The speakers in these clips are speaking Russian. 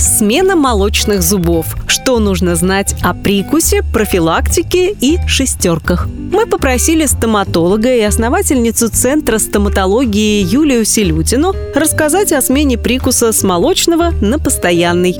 Смена молочных зубов. Что нужно знать о прикусе, профилактике и шестерках. Мы попросили стоматолога и основательницу Центра стоматологии Юлию Селютину рассказать о смене прикуса с молочного на постоянный.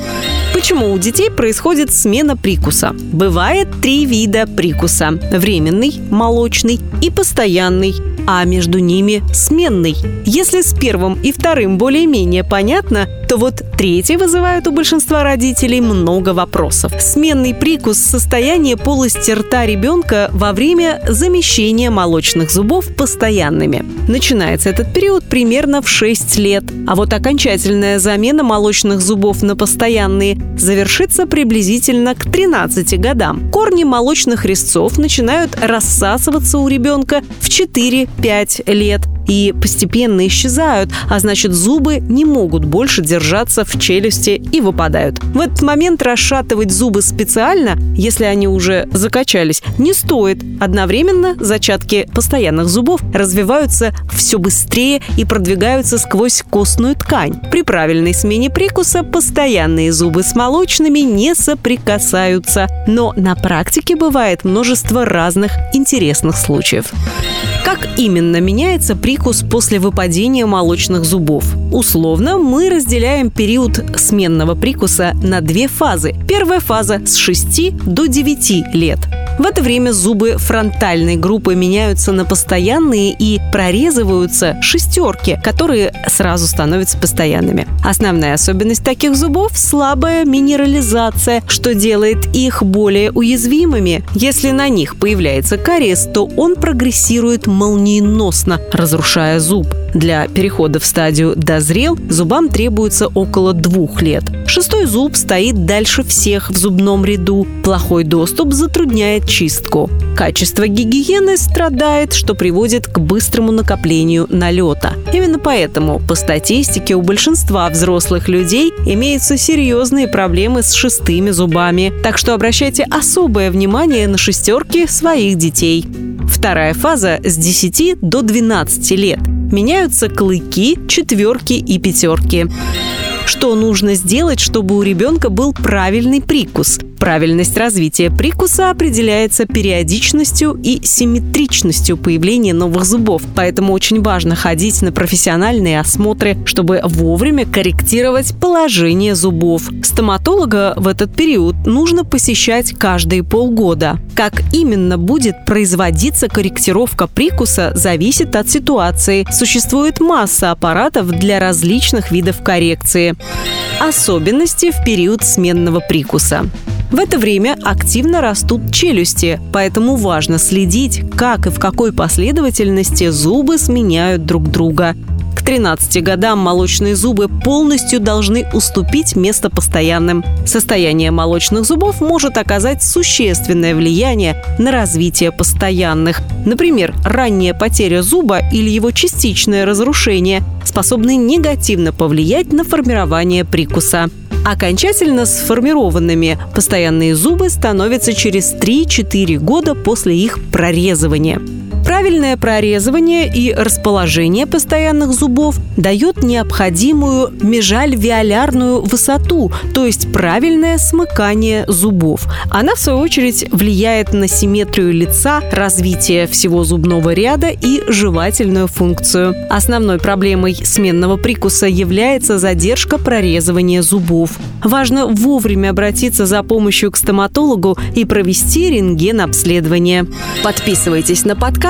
Почему у детей происходит смена прикуса? Бывает три вида прикуса. Временный, молочный и постоянный а между ними сменный. Если с первым и вторым более-менее понятно, то вот третий вызывает у большинства родителей много вопросов. Сменный прикус – состояние полости рта ребенка во время замещения молочных зубов постоянными. Начинается этот период примерно в 6 лет, а вот окончательная замена молочных зубов на постоянные завершится приблизительно к 13 годам. Корни молочных резцов начинают рассасываться у ребенка в 4-5 лет – и постепенно исчезают, а значит зубы не могут больше держаться в челюсти и выпадают. В этот момент расшатывать зубы специально, если они уже закачались, не стоит. Одновременно зачатки постоянных зубов развиваются все быстрее и продвигаются сквозь костную ткань. При правильной смене прикуса постоянные зубы с молочными не соприкасаются. Но на практике бывает множество разных интересных случаев. Как именно меняется прикус после выпадения молочных зубов? Условно мы разделяем период сменного прикуса на две фазы. Первая фаза с 6 до 9 лет. В это время зубы фронтальной группы меняются на постоянные и прорезываются шестерки, которые сразу становятся постоянными. Основная особенность таких зубов – слабая минерализация, что делает их более уязвимыми. Если на них появляется кариес, то он прогрессирует молниеносно, разрушая зуб. Для перехода в стадию «дозрел» зубам требуется около двух лет. Шестой зуб стоит дальше всех в зубном ряду. Плохой доступ затрудняет чистку. Качество гигиены страдает, что приводит к быстрому накоплению налета. Именно поэтому, по статистике, у большинства взрослых людей имеются серьезные проблемы с шестыми зубами. Так что обращайте особое внимание на шестерки своих детей. Вторая фаза с 10 до 12 лет. Меняются клыки, четверки и пятерки. Что нужно сделать, чтобы у ребенка был правильный прикус? Правильность развития прикуса определяется периодичностью и симметричностью появления новых зубов, поэтому очень важно ходить на профессиональные осмотры, чтобы вовремя корректировать положение зубов. Стоматолога в этот период нужно посещать каждые полгода. Как именно будет производиться корректировка прикуса, зависит от ситуации. Существует масса аппаратов для различных видов коррекции. Особенности в период сменного прикуса. В это время активно растут челюсти, поэтому важно следить, как и в какой последовательности зубы сменяют друг друга. К 13 годам молочные зубы полностью должны уступить место постоянным. Состояние молочных зубов может оказать существенное влияние на развитие постоянных. Например, ранняя потеря зуба или его частичное разрушение способны негативно повлиять на формирование прикуса. Окончательно сформированными постоянные зубы становятся через 3-4 года после их прорезывания. Правильное прорезывание и расположение постоянных зубов дает необходимую межальвеолярную высоту, то есть правильное смыкание зубов. Она, в свою очередь, влияет на симметрию лица, развитие всего зубного ряда и жевательную функцию. Основной проблемой сменного прикуса является задержка прорезывания зубов. Важно вовремя обратиться за помощью к стоматологу и провести рентген-обследование. Подписывайтесь на подкаст